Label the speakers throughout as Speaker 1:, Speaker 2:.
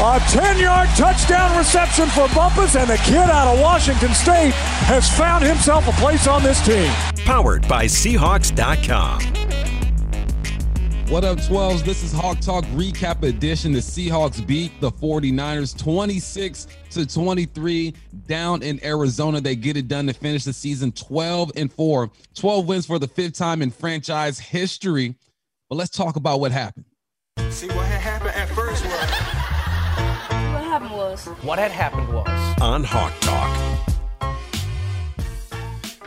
Speaker 1: A 10 yard touchdown reception for Bumpus, and the kid out of Washington State has found himself a place on this team.
Speaker 2: Powered by Seahawks.com.
Speaker 3: What up, 12s? This is Hawk Talk Recap Edition. The Seahawks beat the 49ers 26 to 23 down in Arizona. They get it done to finish the season 12 and 4. 12 wins for the fifth time in franchise history. But let's talk about what happened.
Speaker 4: See what happened
Speaker 5: happened was.
Speaker 6: What had happened was.
Speaker 2: On Hawk Talk.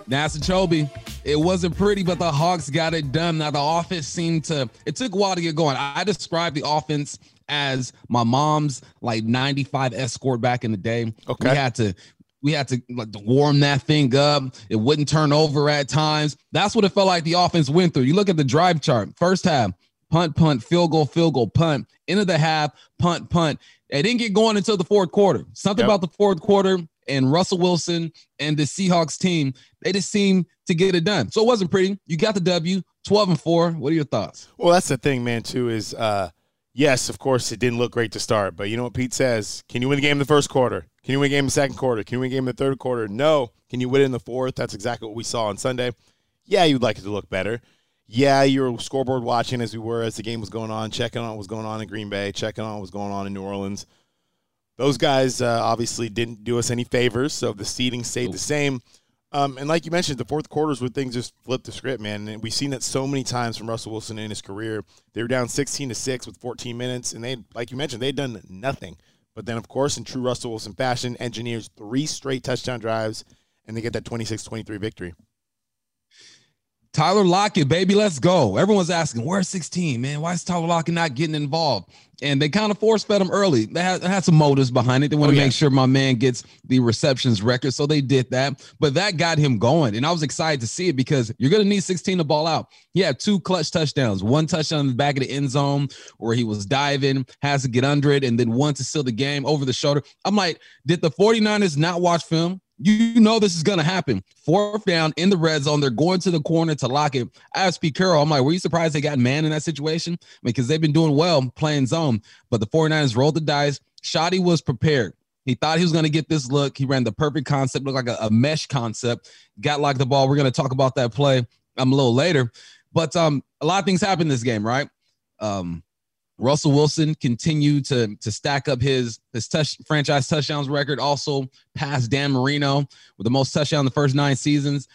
Speaker 3: Nasser Chobe, it wasn't pretty, but the Hawks got it done. Now the offense seemed to, it took a while to get going. I described the offense as my mom's like 95 escort back in the day.
Speaker 7: Okay.
Speaker 3: We had to we had to like warm that thing up. It wouldn't turn over at times. That's what it felt like the offense went through. You look at the drive chart. First half, punt, punt, field goal, field goal, punt. End of the half, punt, punt. They didn't get going until the fourth quarter. Something
Speaker 7: Yep.
Speaker 3: about the fourth quarter and Russell Wilson and the Seahawks team, they just seemed to get it done. So it wasn't pretty. You got the W, 12 and 4. What are your thoughts?
Speaker 7: Well, that's the thing, man, too, is uh yes, of course it didn't look great to start, but you know what Pete says? Can you win the game in the first quarter? Can you win a game in the second quarter? Can you win a game in the third quarter? No. Can you win it in the fourth? That's exactly what we saw on Sunday. Yeah, you'd like it to look better. Yeah, you were scoreboard watching as we were as the game was going on, checking on what was going on in Green Bay, checking on what was going on in New Orleans. Those guys uh, obviously didn't do us any favors, so the seeding stayed the same. Um, and like you mentioned, the fourth quarters where things just flipped the script, man. And we've seen that so many times from Russell Wilson in his career. They were down 16 to 6 with 14 minutes, and they, like you mentioned, they'd done nothing. But then, of course, in true Russell Wilson fashion, engineers three straight touchdown drives, and they get that 26 23 victory.
Speaker 3: Tyler Lockett, baby, let's go. Everyone's asking, where's 16, man? Why is Tyler Lockett not getting involved? And they kind of force fed him early. They had, had some motives behind it. They want
Speaker 7: Oh,
Speaker 3: to
Speaker 7: yeah.
Speaker 3: make sure my man gets the receptions record. So they did that. But that got him going. And I was excited to see it because you're going to need 16 to ball out. He had two clutch touchdowns, one touchdown in the back of the end zone where he was diving, has to get under it, and then one to seal the game over the shoulder. I'm like, did the 49ers not watch film? You know this is to happen. Fourth down in the red zone. They're going to the corner to Lockett. I asked Pete Carroll, I'm like, were you surprised they got man in that situation? Because they've been doing well playing zone. But the 49ers rolled the dice. Shoddy was prepared. He thought he was going to get this look. He ran the perfect concept, looked like a, a mesh concept. Got like the ball. We're going to talk about that play um, a little later. But um, a lot of things happened this game, right? Um, Russell Wilson continued to to stack up his his touch franchise touchdowns record. Also passed Dan Marino with the most touchdowns in the first nine seasons.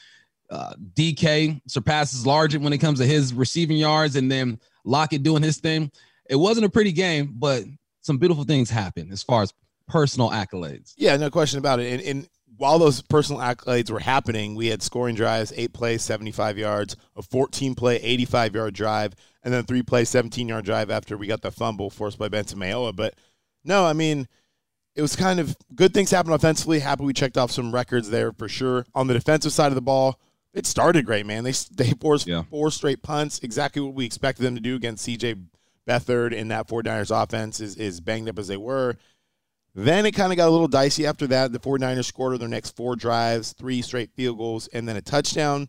Speaker 3: Uh, DK surpasses Largent when it comes to his receiving yards, and then Lockett doing his thing. It wasn't a pretty game, but some beautiful things happened as far as personal accolades.
Speaker 7: Yeah, no question about it. And, and while those personal accolades were happening, we had scoring drives, eight plays, 75 yards, a 14 play, 85 yard drive, and then three play, 17 yard drive after we got the fumble forced by Benson Mayowa. But no, I mean, it was kind of good things happened offensively. Happy we checked off some records there for sure. On the defensive side of the ball, it started great, man. They they forced
Speaker 3: Yeah.
Speaker 7: four straight punts, exactly what we expected them to do against CJ Beathard and that 49ers offense is, is banged up as they were. Then it kind of got a little dicey after that. The 49ers scored on their next four drives, three straight field goals, and then a touchdown.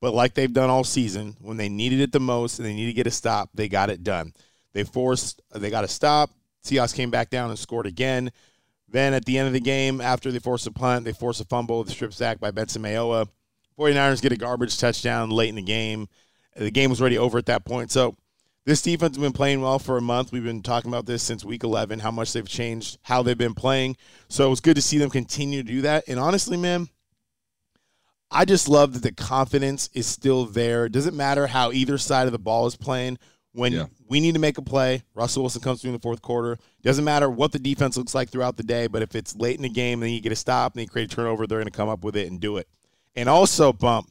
Speaker 7: But like they've done all season, when they needed it the most and they needed to get a stop, they got it done. They forced, they got a stop. Seahawks came back down and scored again. Then at the end of the game, after they forced a punt, they forced a fumble, the strip sack by Benson Mayowa. 49ers get a garbage touchdown late in the game. The game was already over at that point. So this defense has been playing well for a month. We've been talking about this since week 11, how much they've changed, how they've been playing. So it was good to see them continue to do that. And honestly, man, I just love that the confidence is still there. It doesn't matter how either side of the ball is playing. When
Speaker 3: Yeah.
Speaker 7: we need to make a play, Russell Wilson comes through in the fourth quarter. Doesn't matter what the defense looks like throughout the day, but if it's late in the game, then you get a stop and you create a turnover, they're going to come up with it and do it. And also, bump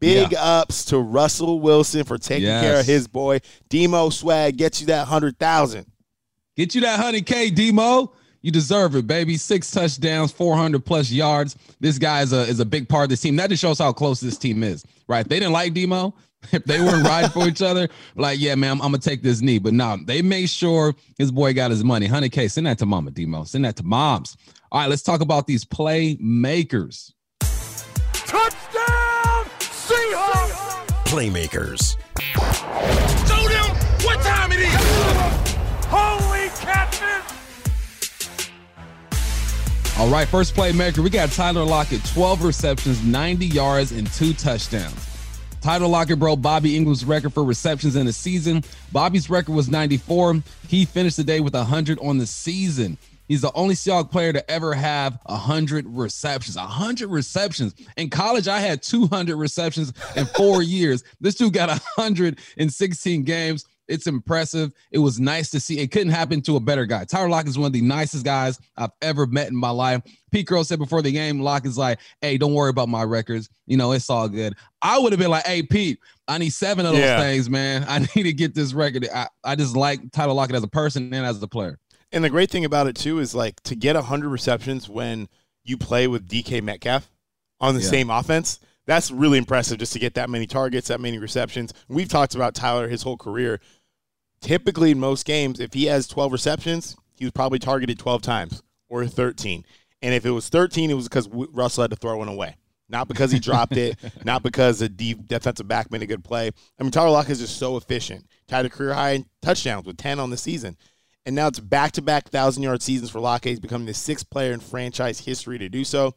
Speaker 7: big ups to Russell Wilson for taking
Speaker 3: Yes.
Speaker 7: care of his boy. Demo swag gets you that hundred thousand.
Speaker 3: Get you that 100K, Demo. You deserve it, baby. Six touchdowns, 400 plus yards. This guy is a, is a big part of this team. That just shows how close this team is, right? If they didn't like Demo, if they weren't riding for each other, like, yeah, man, I'm, I'm gonna take this knee. But no, they made sure his boy got his money. 100K, send that to mama, Demo. Send that to moms. All right, let's talk about these playmakers.
Speaker 2: Playmakers.
Speaker 4: Show them what time it is.
Speaker 1: Holy catfish!
Speaker 3: All right, first playmaker, we got Tyler Lockett, 12 receptions, 90 yards, and two touchdowns. Tyler Lockett broke Bobby Engram's record for receptions in the season. Bobby's record was 94. He finished the day with 100 on the season. He's the only Seahawks player to ever have 100 receptions. 100 receptions. In college, I had 200 receptions in four years. This dude got 116 games. It's impressive. It was nice to see. It couldn't happen to a better guy. Tyler Lock is one of the nicest guys I've ever met in my life. Pete Carroll said before the game, Lock is like, hey, don't worry about my records. You know, it's all good. I would have been like, hey, Pete, I need seven of those
Speaker 7: Yeah.
Speaker 3: things, man. I need to get this record. I, I just like Tyler Lockett as a person and as a player.
Speaker 7: And the great thing about it too is like to get 100 receptions when you play with DK Metcalf on the
Speaker 3: Yeah.
Speaker 7: same offense. That's really impressive just to get that many targets, that many receptions. We've talked about Tyler his whole career. Typically, in most games, if he has 12 receptions, he was probably targeted 12 times or 13. And if it was 13, it was because Russell had to throw one away. Not because he dropped it, not because the deep defensive back made a good play. I mean, Tyler Lockett is just so efficient. Tied a career high in touchdowns with 10 on the season. And now it's back to back 1,000 yard seasons for Lockett. He's becoming the sixth player in franchise history to do so.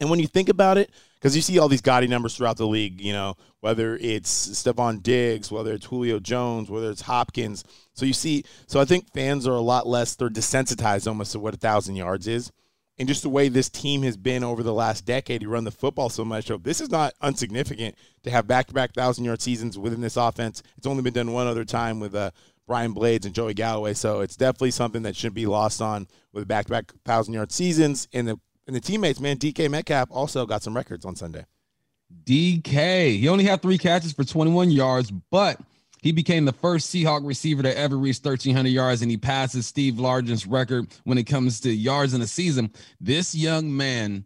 Speaker 7: And when you think about it, because you see all these gaudy numbers throughout the league, you know, whether it's Stefon Diggs, whether it's Julio Jones, whether it's Hopkins. So you see, so I think fans are a lot less, they're desensitized almost to what a thousand yards is. And just the way this team has been over the last decade, you run the football so much. So this is not unsignificant to have back to back thousand yard seasons within this offense. It's only been done one other time with uh, Brian Blades and Joey Galloway. So it's definitely something that shouldn't be lost on with back to back thousand yard seasons. And the and the teammates, man, DK Metcalf also got some records on Sunday.
Speaker 3: DK. He only had three catches for 21 yards, but he became the first Seahawk receiver to ever reach 1,300 yards, and he passes Steve Largent's record when it comes to yards in a season. This young man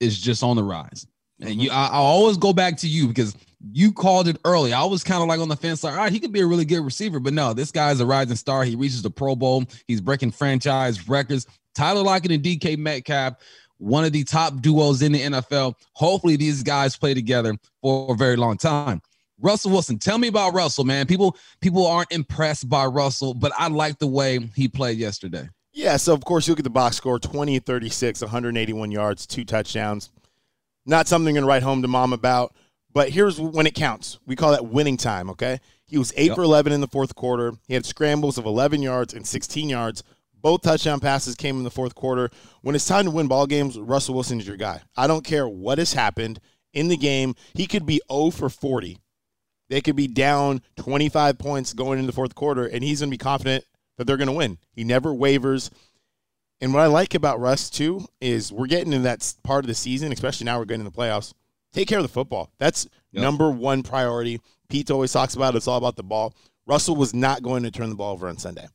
Speaker 3: is just on the rise. And you, mm-hmm. I, I always go back to you because you called it early. I was kind of like on the fence, like, all right, he could be a really good receiver, but no, this guy's a rising star. He reaches the Pro Bowl. He's breaking franchise records. Tyler Lockett and DK Metcalf, one of the top duos in the NFL. Hopefully, these guys play together for a very long time. Russell Wilson, tell me about Russell, man. People people aren't impressed by Russell, but I like the way he played yesterday.
Speaker 7: Yeah, so of course you look at the box score 20 36, 181 yards, two touchdowns. Not something to write home to mom about, but here's when it counts. We call that winning time, okay? He was 8
Speaker 3: Yep.
Speaker 7: for 11 in the fourth quarter. He had scrambles of 11 yards and 16 yards. Both touchdown passes came in the fourth quarter. When it's time to win ball games, Russell Wilson is your guy. I don't care what has happened in the game. He could be 0 for 40. They could be down 25 points going into the fourth quarter, and he's going to be confident that they're going to win. He never wavers. And what I like about Russ too is we're getting in that part of the season, especially now we're getting in the playoffs. Take care of the football. That's
Speaker 3: Yep.
Speaker 7: number one priority. Pete always talks about it. It's all about the ball. Russell was not going to turn the ball over on Sunday.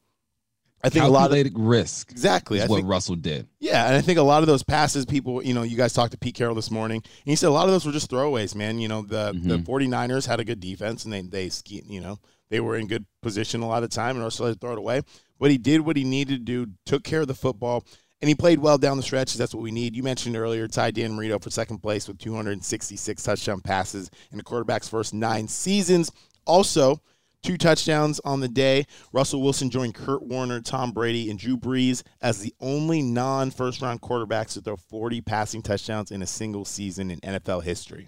Speaker 7: I think a lot of
Speaker 3: Calculated risk
Speaker 7: exactly.
Speaker 3: is
Speaker 7: I
Speaker 3: what
Speaker 7: think
Speaker 3: Russell did.
Speaker 7: yeah, and I think a lot of those passes, people, you know, you guys talked to Pete Carroll this morning, and he said a lot of those were just throwaways, man. You know, the mm-hmm. the 49ers had a good defense, and they they ski, you know, they were in good position a lot of time, and Russell had to throw it away. But he did what he needed to do, took care of the football, and he played well down the stretch. That's what we need. You mentioned earlier, Ty Dan Marino for second place with 266 touchdown passes in the quarterback's first nine seasons. Also, Two touchdowns on the day. Russell Wilson joined Kurt Warner, Tom Brady, and Drew Brees as the only non first round quarterbacks to throw 40 passing touchdowns in a single season in NFL history.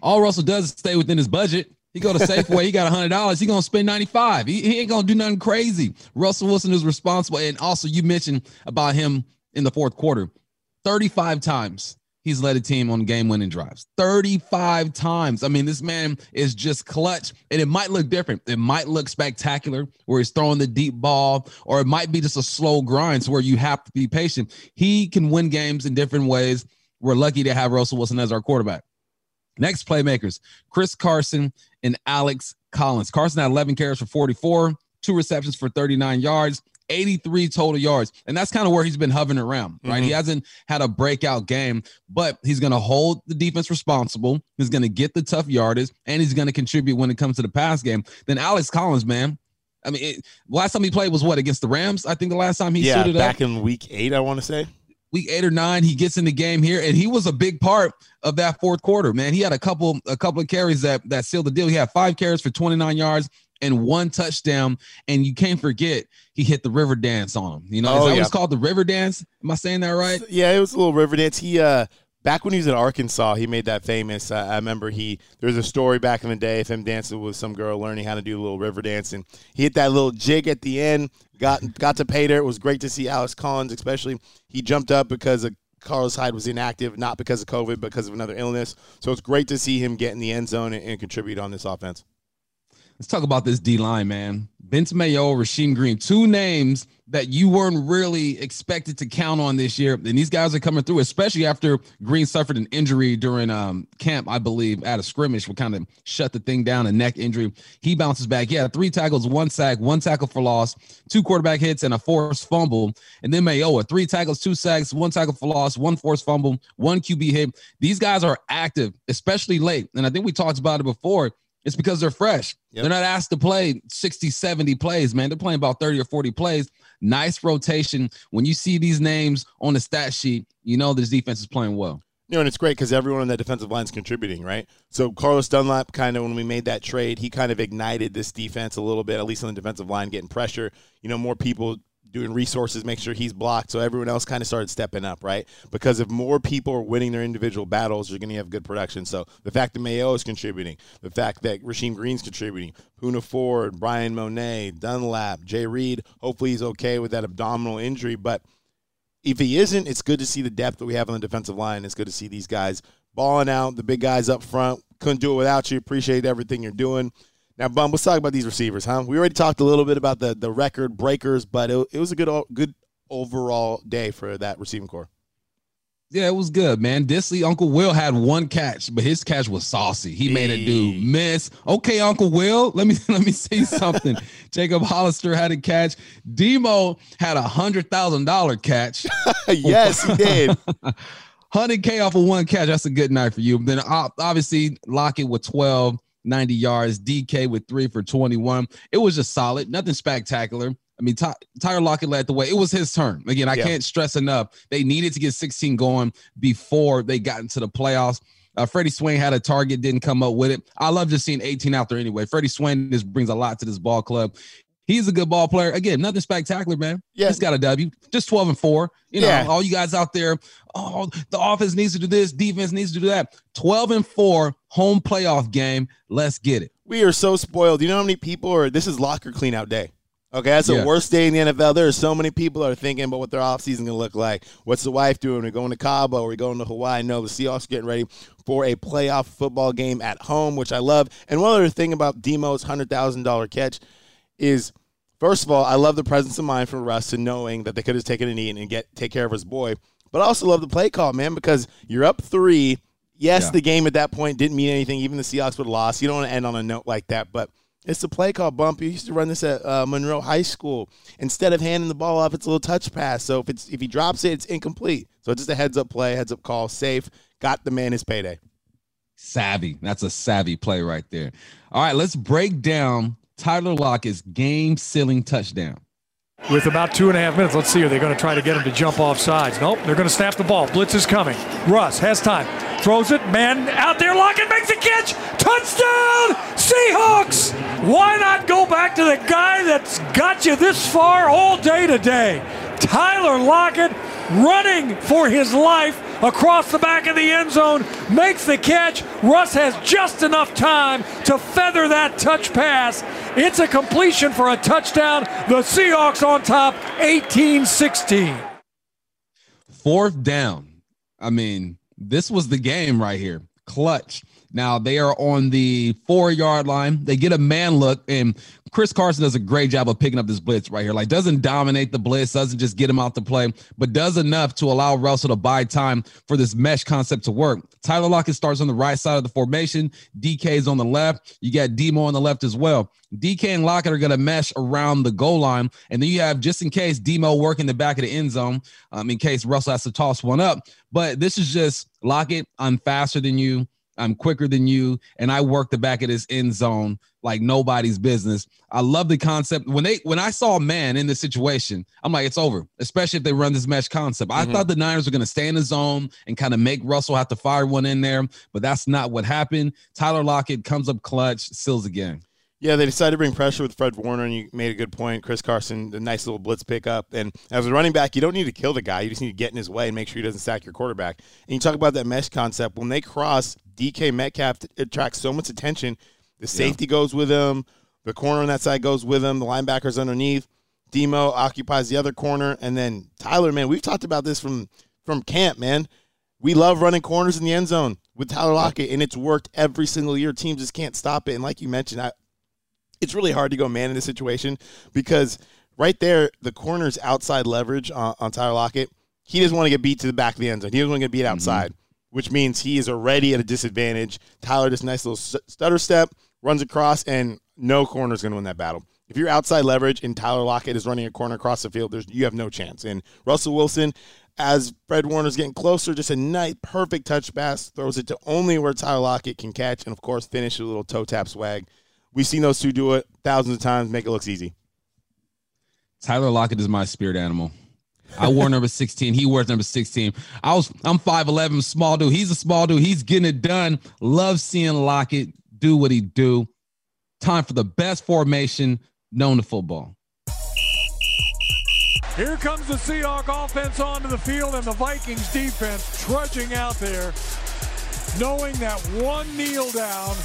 Speaker 3: All Russell does is stay within his budget. He go to Safeway, he got a hundred dollars. He gonna spend ninety five. He, he ain't gonna do nothing crazy. Russell Wilson is responsible, and also you mentioned about him in the fourth quarter, thirty five times he's led a team on game winning drives. Thirty five times. I mean, this man is just clutch, and it might look different. It might look spectacular where he's throwing the deep ball, or it might be just a slow grind where you have to be patient. He can win games in different ways. We're lucky to have Russell Wilson as our quarterback. Next playmakers, Chris Carson and Alex Collins. Carson had 11 carries for 44, two receptions for 39 yards, 83 total yards. And that's kind of where he's been hovering around, right? Mm-hmm. He hasn't had a breakout game, but he's going to hold the defense responsible. He's going to get the tough yardage, and he's going to contribute when it comes to the pass game. Then Alex Collins, man. I mean, it, last time he played was what against the Rams? I think the last time he
Speaker 7: yeah,
Speaker 3: suited
Speaker 7: back
Speaker 3: up.
Speaker 7: Back in week eight, I want to say
Speaker 3: week eight or nine, he gets in the game here, and he was a big part of that fourth quarter. Man, he had a couple a couple of carries that that sealed the deal. He had five carries for 29 yards and one touchdown. And you can't forget he hit the river dance on him. You know, oh, is that yeah. what's called the river dance? Am I saying that right?
Speaker 7: Yeah, it was a little river dance. He uh back when he was in Arkansas, he made that famous. Uh, I remember he there's a story back in the day of him dancing with some girl, learning how to do a little river dance, and he hit that little jig at the end. Got got to pay there. It was great to see Alex Collins, especially. He jumped up because of Carlos Hyde was inactive, not because of COVID, because of another illness. So it's great to see him get in the end zone and, and contribute on this offense.
Speaker 3: Let's talk about this D line, man. Benson Mayowa, Rasheem Green, two names that you weren't really expected to count on this year. And these guys are coming through, especially after Green suffered an injury during um, camp, I believe, at a scrimmage, would kind of shut the thing down, a neck injury. He bounces back. Had three tackles, one sack, one tackle for loss, two quarterback hits, and a forced fumble. And then Mayowa, three tackles, two sacks, one tackle for loss, one forced fumble, one QB hit. These guys are active, especially late. And I think we talked about it before. It's because they're fresh. Yep. They're not asked to play 60, 70 plays, man. They're playing about 30 or 40 plays. Nice rotation. When you see these names on the stat sheet, you know this defense is playing well.
Speaker 7: You know, and it's great because everyone on that defensive line is contributing, right? So Carlos Dunlap, kind of when we made that trade, he kind of ignited this defense a little bit, at least on the defensive line, getting pressure. You know, more people doing resources, make sure he's blocked. So everyone else kind of started stepping up, right? Because if more people are winning their individual battles, you're going to have good production. So the fact that Mayo is contributing, the fact that Rasheem Green's contributing, Poona Ford, Bryan Mone, Dunlap, Jay Reed, hopefully he's okay with that abdominal injury. But if he isn't, it's good to see the depth that we have on the defensive line. It's good to see these guys balling out, the big guys up front. Couldn't do it without you. Appreciate everything you're doing. Now, Bum, let's talk about these receivers, huh? We already talked a little bit about the the record breakers, but it, it was a good good overall day for that receiving corps.
Speaker 3: Yeah, it was good, man. Dissly, Uncle Will had one catch, but his catch was saucy. He made a dude miss. Okay, Uncle Will, let me let me see something. Jacob Hollister had a catch. Demo had a hundred thousand dollar catch.
Speaker 7: yes, he did.
Speaker 3: 100K off of one catch. That's a good night for you. Then obviously Lockett with 12. 90 yards. DK with three for 21. It was just solid, nothing spectacular. I mean, Ty- Tyler Lockett led the way. It was his turn. Again, I yeah. can't stress enough. They needed to get 16 going before they got into the playoffs. Uh, Freddie Swain had a target, didn't come up with it. I love just seeing 18 out there anyway. Freddie Swain just brings a lot to this ball club. He's a good ball player. Again, nothing spectacular, man. Yeah. He's got a W. Just 12 and 4. You know, yeah. all you guys out there, oh, the offense needs to do this, defense needs to do that. 12 and 4, home playoff game. Let's get it.
Speaker 7: We are so spoiled. You know how many people are this is locker cleanout day. Okay, that's the yeah. worst day in the NFL. There are so many people are thinking about what their offseason going to look like. What's the wife doing? Are we going to Cabo? Are we going to Hawaii? No, the Seahawks getting ready for a playoff football game at home, which I love. And one other thing about Demo's $100,000 catch is First of all, I love the presence of mind from Russ and knowing that they could have taken a knee and get take care of his boy. But I also love the play call, man, because you're up three. Yes, yeah. the game at that point didn't mean anything. Even the Seahawks would have lost. You don't want to end on a note like that, but it's the play call bump. You used to run this at uh, Monroe High School. Instead of handing the ball off, it's a little touch pass. So if it's if he drops it, it's incomplete. So it's just a heads up play, heads up call, safe. Got the man his payday.
Speaker 3: Savvy. That's a savvy play right there. All right, let's break down Tyler Lockett's game sealing touchdown.
Speaker 1: With about two and a half minutes, let's see. Are they going to try to get him to jump off sides? Nope. They're going to snap the ball. Blitz is coming. Russ has time. Throws it. Man out there. Lockett makes a catch. Touchdown! Seahawks! Why not go back to the guy that's got you this far all day today? Tyler Lockett running for his life across the back of the end zone, makes the catch. Russ has just enough time to feather that touch pass. It's a completion for a touchdown. The Seahawks on top 18 16.
Speaker 3: Fourth down. I mean, this was the game right here. Clutch. Now they are on the four yard line. They get a man look, and Chris Carson does a great job of picking up this blitz right here. Like doesn't dominate the blitz, doesn't just get him out to play, but does enough to allow Russell to buy time for this mesh concept to work. Tyler Lockett starts on the right side of the formation. DK is on the left. You got Demo on the left as well. DK and Lockett are going to mesh around the goal line, and then you have just in case Demo working in the back of the end zone, um, in case Russell has to toss one up. But this is just Lockett. I'm faster than you. I'm quicker than you, and I work the back of this end zone like nobody's business. I love the concept. When they when I saw a man in this situation, I'm like, it's over. Especially if they run this mesh concept. I mm-hmm. thought the Niners were going to stay in the zone and kind of make Russell have to fire one in there, but that's not what happened. Tyler Lockett comes up clutch, seals again.
Speaker 7: Yeah, they decided to bring pressure with Fred Warner, and you made a good point. Chris Carson, a nice little blitz pickup. And as a running back, you don't need to kill the guy. You just need to get in his way and make sure he doesn't sack your quarterback. And you talk about that mesh concept. When they cross, DK Metcalf attracts so much attention. The safety yeah. goes with him. The corner on that side goes with him. The linebacker's underneath. Demo occupies the other corner. And then Tyler, man, we've talked about this from, from camp, man. We love running corners in the end zone with Tyler Lockett, and it's worked every single year. Teams just can't stop it. And like you mentioned, I, it's really hard to go man in this situation because right there, the corner's outside leverage on, on Tyler Lockett. He doesn't want to get beat to the back of the end zone. He doesn't want to get beat mm-hmm. outside, mm-hmm. which means he is already at a disadvantage. Tyler, this nice little stutter step, runs across, and no corner is going to win that battle. If you're outside leverage and Tyler Lockett is running a corner across the field, there's you have no chance. And Russell Wilson, as Fred Warner's getting closer, just a nice, perfect touch pass, throws it to only where Tyler Lockett can catch, and of course, finish with a little toe tap swag. We've seen those two do it thousands of times, make it look easy.
Speaker 3: Tyler Lockett is my spirit animal. I wore number 16. He wears number 16. I was I'm 5'11, small dude. He's a small dude. He's getting it done. Love seeing Lockett do what he do. Time for the best formation known to football.
Speaker 1: Here comes the Seahawk offense onto the field and the Vikings defense trudging out there, knowing that one kneel down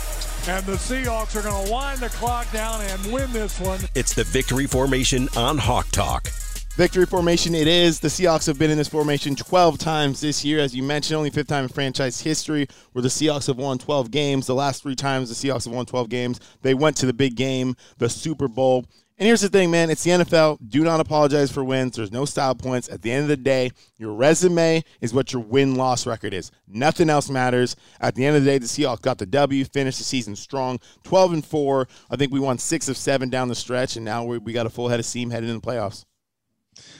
Speaker 1: and the Seahawks are going to wind the clock down and win this one.
Speaker 2: It's the victory formation on Hawk Talk.
Speaker 7: Victory formation it is. The Seahawks have been in this formation 12 times this year. As you mentioned, only fifth time in franchise history where the Seahawks have won 12 games. The last three times the Seahawks have won 12 games, they went to the big game, the Super Bowl. And here's the thing, man. It's the NFL. Do not apologize for wins. There's no style points. At the end of the day, your resume is what your win loss record is. Nothing else matters. At the end of the day, the Seahawks got the W, finished the season strong, 12 and 4. I think we won six of seven down the stretch, and now we, we got a full head of steam headed in the playoffs.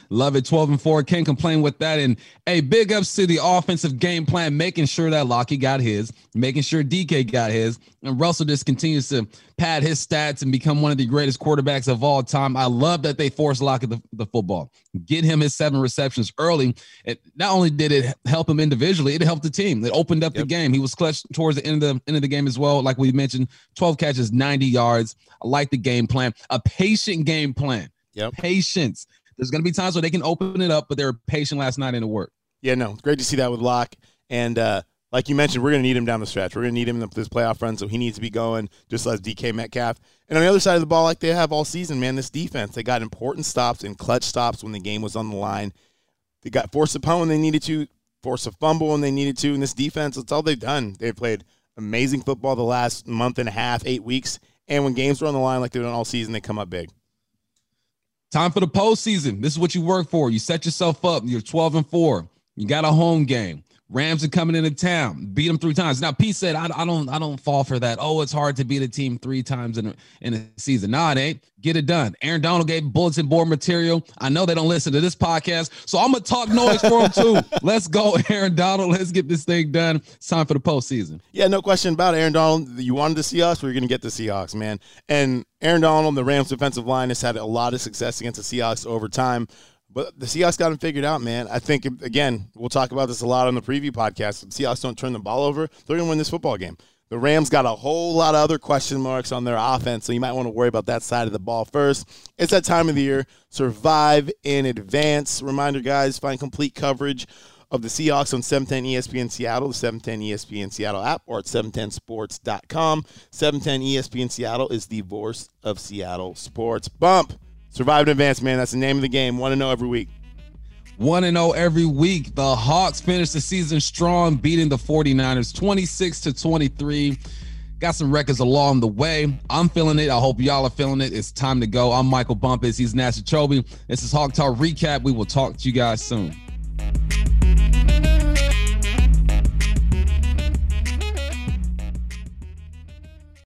Speaker 3: Love it. 12 and 4. Can't complain with that. And a big ups to the offensive game plan, making sure that Lockie got his, making sure DK got his. And Russell just continues to pad his stats and become one of the greatest quarterbacks of all time. I love that they forced Lockett the, the football. Get him his seven receptions early. It not only did it help him individually, it helped the team. It opened up yep. the game. He was clutch towards the end of the end of the game as well. Like we mentioned, 12 catches, 90 yards. I like the game plan. A patient game plan. Yep. Patience. There's going to be times where they can open it up, but they were patient last night in the work.
Speaker 7: Yeah, no, great to see that with Locke. And uh, like you mentioned, we're going to need him down the stretch. We're going to need him in this playoff run, so he needs to be going just as DK Metcalf. And on the other side of the ball, like they have all season, man, this defense, they got important stops and clutch stops when the game was on the line. They got forced a punt when they needed to, force a fumble when they needed to. And this defense, that's all they've done. They've played amazing football the last month and a half, eight weeks. And when games were on the line like they've done all season, they come up big.
Speaker 3: Time for the postseason. This is what you work for. You set yourself up. You're 12 and 4. You got a home game. Rams are coming into town. Beat them three times. Now, Pete said, I, I, don't I don't fall for that. Oh, it's hard to beat a team three times in a, in a season. Nah, it ain't. Get it done. Aaron Donald gave bulletin board material. I know they don't listen to this podcast, so I'm gonna talk noise for them too. Let's go, Aaron Donald. Let's get this thing done. It's time for the postseason.
Speaker 7: Yeah, no question about it. Aaron Donald. You wanted to see us. We're gonna get the Seahawks, man. And Aaron Donald, the Rams defensive line, has had a lot of success against the Seahawks over time. But the Seahawks got him figured out, man. I think again, we'll talk about this a lot on the preview podcast. The Seahawks don't turn the ball over, they're going to win this football game. The Rams got a whole lot of other question marks on their offense, so you might want to worry about that side of the ball first. It's that time of the year. Survive in advance. Reminder, guys, find complete coverage of the Seahawks on 710 ESPN Seattle, the 710 ESPN Seattle app, or at 710sports.com. 710 ESPN Seattle is the voice of Seattle sports. Bump. Survive in advance, man. That's the name of the game. Want to know every week.
Speaker 3: 1 and 0 every week. The Hawks finished the season strong, beating the 49ers 26 to 23. Got some records along the way. I'm feeling it. I hope y'all are feeling it. It's time to go. I'm Michael Bumpus. He's Nasser Chobe. This is Hawk Talk Recap. We will talk to you guys soon.